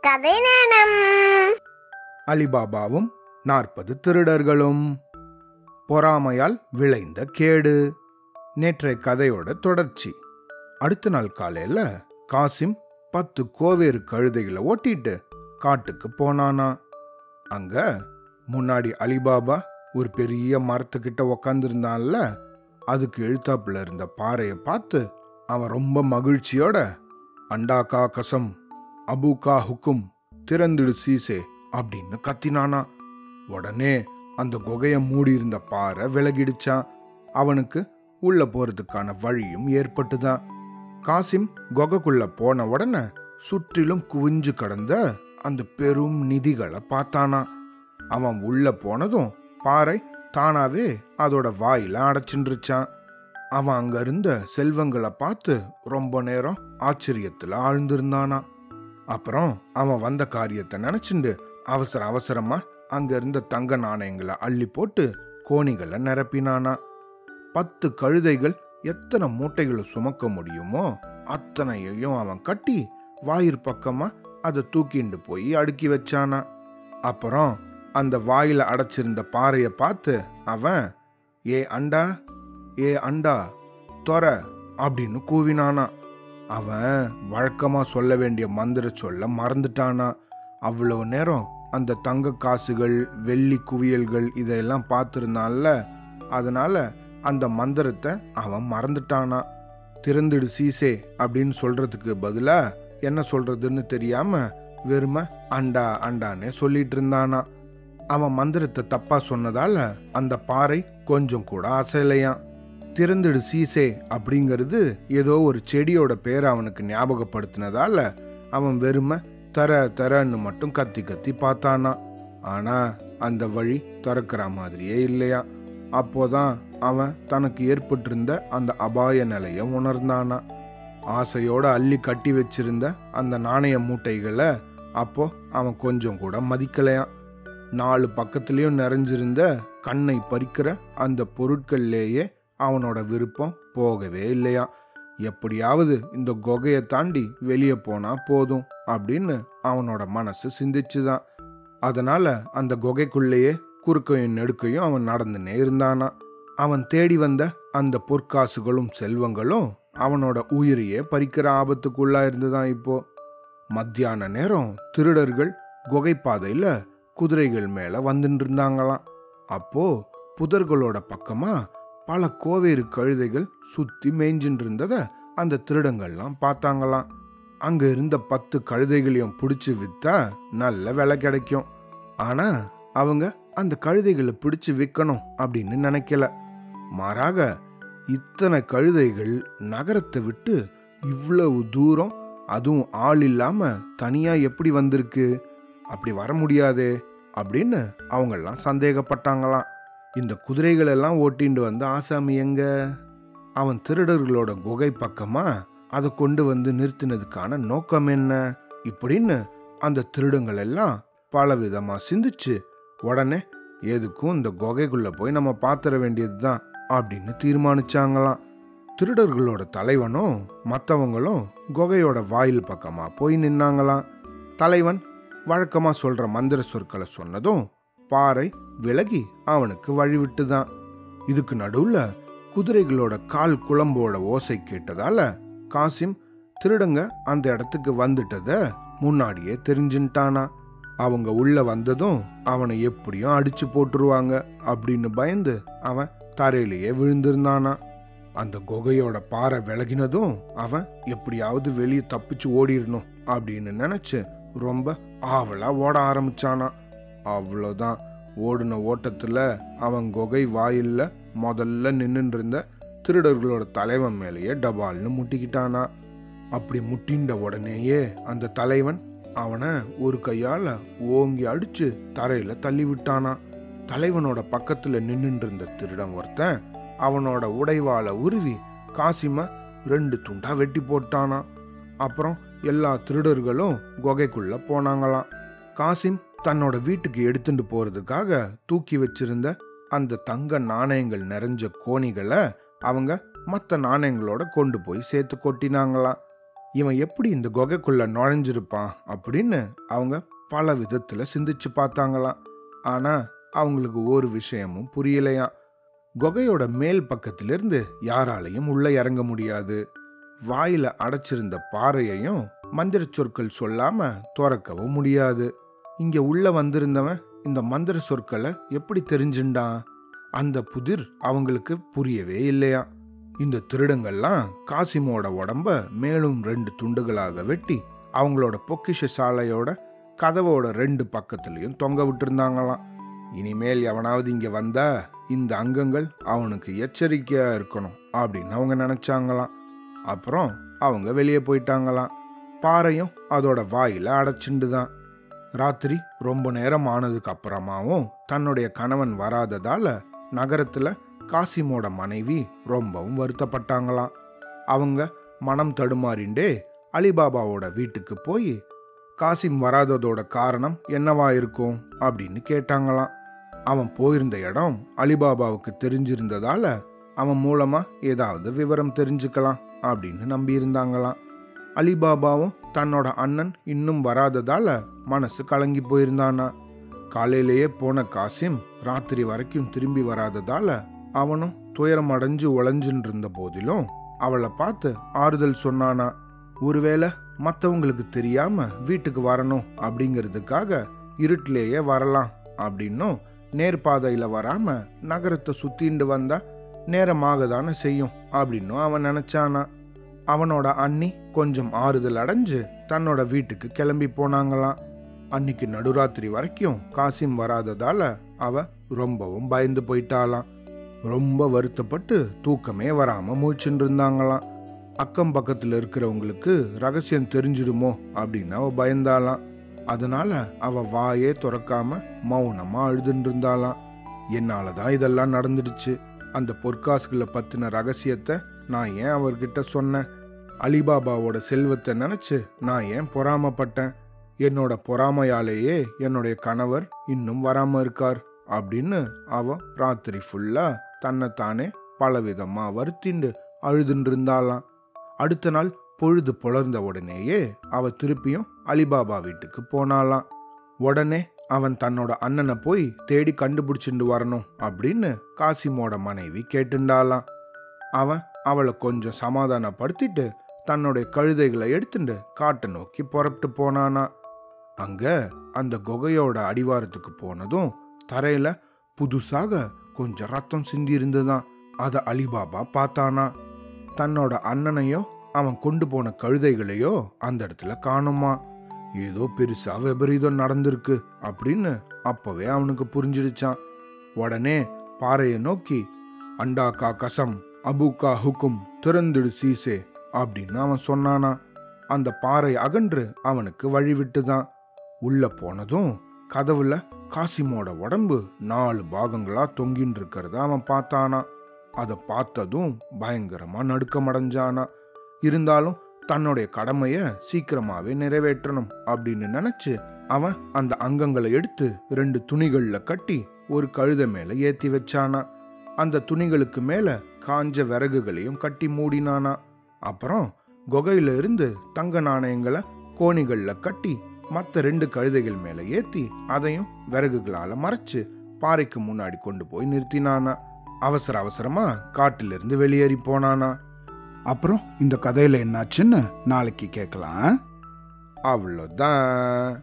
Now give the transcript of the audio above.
கதை நேரம் அலிபாபாவும் நாற்பது திருடர்களும். பொறாமையால் விளைந்த கேடு. நேற்றைய கதையோட தொடர்ச்சி. அடுத்த நாள் காலையில காசிம் பத்து கோவேறு கழுதைகளை ஓட்டிட்டு காட்டுக்கு போனானா. அங்க முன்னாடி அலிபாபா ஒரு பெரிய மரத்துக்கிட்ட உக்காந்துருந்தான்ல. அதுக்கு எழுத்தாப்புல இருந்த பாறையை பார்த்து அவன் ரொம்ப மகிழ்ச்சியோட அண்டாக்கா கசம் அபுகா ஹுக்கும் திறந்துடு சீசே அப்படின்னு கத்தினானா. உடனே அந்த குகையை மூடியிருந்த பாறை விலகிடுச்சான் அவனுக்கு உள்ள போறதுக்கான வழியும் ஏற்பட்டுதான் காசிம் குகைக்குள்ள போன உடனே சுற்றிலும் குவிஞ்சு கடந்த அந்த பெரும் நிதிகளை பார்த்தானா. அவன் உள்ள போனதும் பாறை தானாவே அதோட வாயில அடைச்சின்றுச்சான் அவன் அங்க இருந்த செல்வங்களை பார்த்து ரொம்ப நேரம் ஆச்சரியத்துல ஆழ்ந்திருந்தானா. அப்புறம் அவன் வந்த காரியத்தை நினைச்சுண்டு அவசர அவசரமா அங்க இருந்த தங்க நாணயங்களை அள்ளி போட்டு கோணிகளை நிரப்பினானா. பத்து கழுதைகள் எத்தனை மூட்டைகளை சுமக்க முடியுமோ அத்தனையையும் அவன் கட்டி வாயிற் பக்கமா அதை தூக்கிண்டு போய் அடுக்கி வச்சானா. அப்புறம் அந்த வாயில அடைச்சிருந்த பாறையை பார்த்து அவன் ஏ அண்டா ஏ அண்டா தொர அப்படின்னு கூவினானா. அவன் வழக்கமாக சொல்ல வேண்டிய மந்திர சொல்ல மறந்துட்டானா? அவ்வளவு நேரம் அந்த தங்க காசுகள் வெள்ளி குவியல்கள் இதையெல்லாம் பார்த்துருந்தான்ல அதனால அந்த மந்திரத்தை அவன் மறந்துட்டானா? திறந்துடு சீசே அப்படின்னு சொல்றதுக்கு பதிலாக என்ன சொல்றதுன்னு தெரியாம வெறும அண்டா அண்டானே சொல்லிட்டு இருந்தானா? அவன் மந்திரத்தை தப்பா சொன்னதால அந்த பாறை கொஞ்சம் கூட அசையலையான் திறந்துடு சீசே அப்படிங்கிறது ஏதோ ஒரு செடியோட பேரை அவனுக்கு ஞாபகப்படுத்தினதால அவன் வெறுமை தர தரன்னு மட்டும் கத்தி கத்தி பார்த்தானா. ஆனா அந்த வழி திறக்கிற மாதிரியே இல்லையா. அப்போதான் அவன் தனக்கு ஏற்பட்டிருந்த அந்த அபாய நிலையை உணர்ந்தானா. ஆசையோட அள்ளி கட்டி வச்சிருந்த அந்த நாணய மூட்டைகளை அப்போ அவன் கொஞ்சம் கூட மதிக்கலையாம். நாலு பக்கத்துலேயும் நிறைஞ்சிருந்த கண்ணை பறிக்கிற அந்த பொருட்கள்லேயே அவனோட விருப்பம் போகவே இல்லையா? எப்படியாவது இந்த குகையை தாண்டி வெளியே போனா போதும் அப்படின்னு அவனோட மனசு சிந்திச்சுதான். அதனால அந்த குகைக்குள்ளேயே குறுக்கையும் நெடுக்கையும் அவன் நடந்துனே இருந்தானா. அவன் தேடி வந்த அந்த பொற்காசுகளும் செல்வங்களும் அவனோட உயிரையே பறிக்கிற ஆபத்துக்குள்ளா இருந்துதான் இப்போ. மத்தியான நேரம் திருடர்கள் குகைப்பாதையில குதிரைகள் மேல வந்துட்டு இருந்தாங்களாம் அப்போ புதர்களோட பக்கமா பல கோவேறு கழுதைகள் சுத்தி மேய்ஞ்சின்னு இருந்ததை அந்த திருடங்கள்லாம் பார்த்தாங்களாம். அங்க இருந்த பத்து கழுதைகளையும் பிடிச்சு வித்தா நல்ல விலை கிடைக்கும். ஆனா அவங்க அந்த கழுதைகளை பிடிச்சு விற்கணும் அப்படின்னு நினைக்கல. மாறாக இத்தனை கழுதைகள் நகரத்தை விட்டு இவ்வளவு தூரம் அதுவும் ஆள் இல்லாம தனியா எப்படி வந்திருக்கு? அப்படி வர முடியாதே அப்படின்னு அவங்கெல்லாம் சந்தேகப்பட்டாங்களாம். இந்த குதிரைகளெல்லாம் ஓட்டிண்டு வந்த ஆசாமி எங்க? அவன் திருடர்களோட குகை பக்கமா? அதை கொண்டு வந்து நிறுத்தினதுக்கான நோக்கம் என்ன? இப்படின்னு அந்த திருடங்கள் எல்லாம் பலவிதமா சிந்திச்சு உடனே எதுக்கும் இந்த குகைக்குள்ள போய் நம்ம பாத்திர வேண்டியதுதான் அப்படின்னு தீர்மானிச்சாங்களாம். திருடர்களோட தலைவனும் மற்றவங்களும் குகையோட வாயில் பக்கமா போய் நின்னாங்களாம். தலைவன் வழக்கமா சொல்ற மந்திர சொற்களை சொன்னதும் பாறை விலகி அவனுக்கு வழிவிட்டுதான். இதுக்கு நடுவுல குதிரைகளோட கால் குழம்போட ஓசை கேட்டதால காசிம் திருடங்க அந்த இடத்துக்கு வந்துட்டத முன்னாடியே தெரிஞ்சுட்டானா அவங்க உள்ள வந்ததும் அவனை எப்படியும் அடிச்சு போட்டுருவாங்க அப்படின்னு பயந்து அவன் தரையிலேயே விழுந்திருந்தானா. அந்த குகையோட பாறை விலகினதும் அவன் எப்படியாவது வெளியே தப்பிச்சு ஓடிடணும் அப்படின்னு நினைச்சு ரொம்ப ஆவலா ஓட ஆரம்பிச்சானா. அவ்வளோதான் ஓடின ஓட்டத்தில் அவன் குகை வாயில்ல முதல்ல நின்றுருந்த இருந்த திருடர்களோட தலைவன் மேலேயே டபால்னு முட்டிக்கிட்டானா. அப்படி முட்டின்ற உடனேயே அந்த தலைவன் அவனை ஒரு கையால் ஓங்கி அடிச்சு தரையில் தள்ளி விட்டானா தலைவனோட பக்கத்தில் நின்றுருந்த இருந்த திருடன் ஒருத்தன் அவனோட உடைவாளை உருவி காசிம ரெண்டு துண்டா வெட்டி போட்டானா. அப்புறம் எல்லா திருடர்களும் குகைக்குள்ள போனாங்களாம். காசிம் தன்னோட வீட்டுக்கு எடுத்துட்டு போறதுக்காக தூக்கி வச்சிருந்த அந்த தங்க நாணயங்கள் நிறைஞ்ச கோணிகளை அவங்க மற்ற நாணயங்களோட கொண்டு போய் சேர்த்து கொட்டினாங்களாம். இவன் எப்படி இந்த குகைக்குள்ள நுழைஞ்சிருப்பான் அப்படின்னு அவங்க பல விதத்துல சிந்திச்சு பார்த்தாங்களாம். ஆனா அவங்களுக்கு ஒரு விஷயமும் புரியலையாம். குகையோட மேல் பக்கத்திலிருந்து யாராலையும் உள்ள இறங்க முடியாது. வாயில அடைச்சிருந்த பாறையையும் மந்திர சொற்கள் சொல்லாம துறக்கவும் முடியாது. இங்கே உள்ள வந்திருந்தவன் இந்த மந்திர சொற்களை எப்படி தெரிஞ்சுண்டான்? அந்த புதிர் அவங்களுக்கு புரியவே இல்லையா இந்த திருடங்கள்லாம் காசிமோட உடம்ப மேலும் ரெண்டு துண்டுகளாக வெட்டி அவங்களோட பொக்கிஷ சாலையோட கதவோட ரெண்டு பக்கத்துலேயும் தொங்க விட்டுருந்தாங்களாம். இனிமேல் எவனாவது இங்கே வந்தா இந்த அங்கங்கள் அவனுக்கு எச்சரிக்கையாக இருக்கணும் அப்படின்னு அவங்க நினச்சாங்களாம். அப்புறம் அவங்க வெளியே போயிட்டாங்களாம். பாறையும் அதோட வாயில அடைச்சிண்டு தான் ராத்திரி ரொம்ப நேரம் ஆனதுக்கு அப்புறமாவும் தன்னுடைய கணவன் வராததால நகரத்துல காசிமோட மனைவி ரொம்பவும் வருத்தப்பட்டாங்களாம். அவங்க மனம் தடுமாறிண்டே அலிபாபாவோட வீட்டுக்கு போய் காசிம் வராததோட காரணம் என்னவா இருக்கும்? அப்படின்னு கேட்டாங்களாம். அவன் போயிருந்த இடம் அலிபாபாவுக்கு தெரிஞ்சிருந்ததால அவன் மூலமா ஏதாவது விவரம் தெரிஞ்சுக்கலாம் அப்படின்னு நம்பியிருந்தாங்களாம். அலிபாபாவும் தன்னோட அண்ணன் இன்னும் வராததால மனசு கலங்கி போயிருந்தானா. காலையிலேயே போன காசிம் ராத்திரி வரைக்கும் திரும்பி வராததால அவனும் துயரம் அடைஞ்சு உழைஞ்சுன்னு இருந்த போதிலும் அவளை பார்த்து ஆறுதல் சொன்னானா ஒருவேளை மற்றவங்களுக்கு தெரியாம வீட்டுக்கு வரணும் அப்படிங்கிறதுக்காக இருட்டிலேயே வரலாம் அப்படின்னும் நேர்பாதையில வராம நகரத்தை சுத்திண்டு வந்தா நேரமாக தானே செய்யும் அப்படின்னும் அவன் நினைச்சானா. அவனோட அண்ணி கொஞ்சம் ஆறுதல் அடைஞ்சு தன்னோட வீட்டுக்கு கிளம்பி போனாங்களாம். அன்னைக்கு நடுராத்திரி வரைக்கும் காசிம் வராததால அவ ரொம்பவும் பயந்து போயிட்டாளாம். ரொம்ப வருத்தப்பட்டு தூக்கமே வராம முழிச்சுட்டு இருந்தாங்களாம். அக்கம் பக்கத்துல இருக்கிறவங்களுக்கு ரகசியம் தெரிஞ்சிடுமோ அப்படின்னு அவ பயந்தாளாம். அதனால அவ வாயே துறக்காம மௌனமா அழுதுன்னு இருந்தாளாம். என்னாலதான் இதெல்லாம் நடந்துடுச்சு. அந்த பொற்காசுகளை பத்தின ரகசியத்தை நான் ஏன் அவர்கிட்ட சொன்னேன்? அலிபாபாவோட செல்வத்தை நினைச்சு நான் ஏன் பொறாமப்பட்டேன்? என்னோட பொறாமையாலேயே என்னுடைய கணவர் இன்னும் வராம இருக்கார் அப்படின்னு அவ ராத்திரி ஃபுல்லா தன்னைத்தானே பலவிதமா வருத்திண்டு அழுதுன்னு இருந்தாளாம் அடுத்த நாள் பொழுது புலர்ந்த உடனேயே அவ திருப்பியும் அலிபாபா வீட்டுக்கு போனாளாம் உடனே அவன் தன்னோட அண்ணனை போய் தேடி கண்டுபிடிச்சிட்டு வரணும் அப்படின்னு காசிமோட மனைவி கேட்டுண்டாளாம். அவன் அவளை கொஞ்சம் சமாதானப்படுத்திட்டு தன்னுடைய கழுதைகளை எடுத்துட்டு காட்டை நோக்கி புறப்பட்டு போனானா. அங்க அந்த குகையோட அடிவாரத்துக்கு போனதும் தரையில புதுசாக கொஞ்சம் ரத்தம் சிந்தி இருந்ததான் அதை அலிபாபா பார்த்தானா. தன்னோட அண்ணனையோ அவன் கொண்டு போன கழுதைகளையோ அந்த இடத்துல காணுமா. ஏதோ பெருசா விபரீதம் நடந்திருக்கு அப்படின்னு அப்பவே அவனுக்கு புரிஞ்சிடுச்சான் உடனே பாறையை நோக்கி அண்டாக்கா கசம் அபுகா ஹுக்கும் திறந்துடு சீசே அப்படின்னு அவன் சொன்னானா. அந்த பாறை அகன்று அவனுக்கு வழி விட்டுதான் உள்ள போனதும் கதவுல காசிமோட உடம்பு நாலு பாகங்களா தொங்கின்னு இருக்கிறத அவன் பார்த்தானா. அதை பார்த்ததும் பயங்கரமா நடுக்கமடைஞ்சானா. இருந்தாலும் தன்னுடைய கடமைய சீக்கிரமாவே நிறைவேற்றணும் அப்படின்னு நினைச்சு அவன் அந்த அங்கங்களை எடுத்து ரெண்டு துணிகள்ல கட்டி ஒரு கழுதை மேல ஏத்தி வச்சானா. அந்த துணிகளுக்கு மேல காஞ்ச விறகுகளையும் கட்டி மூடினானா. அப்புறம் குகையில இருந்து தங்க நாணயங்களை கோணிகளில் கட்டி மற்ற ரெண்டு கழுதைகள் மேலே ஏற்றி அதையும் விறகுகளால் மறைச்சு பாறைக்கு முன்னாடி கொண்டு போய் நிறுத்தினானா. அவசர அவசரமா காட்டிலிருந்து வெளியேறி போனானா. அப்புறம் இந்த கதையில என்னாச்சுன்னு நாளைக்கு கேட்கலாம். அவ்வளோதான்.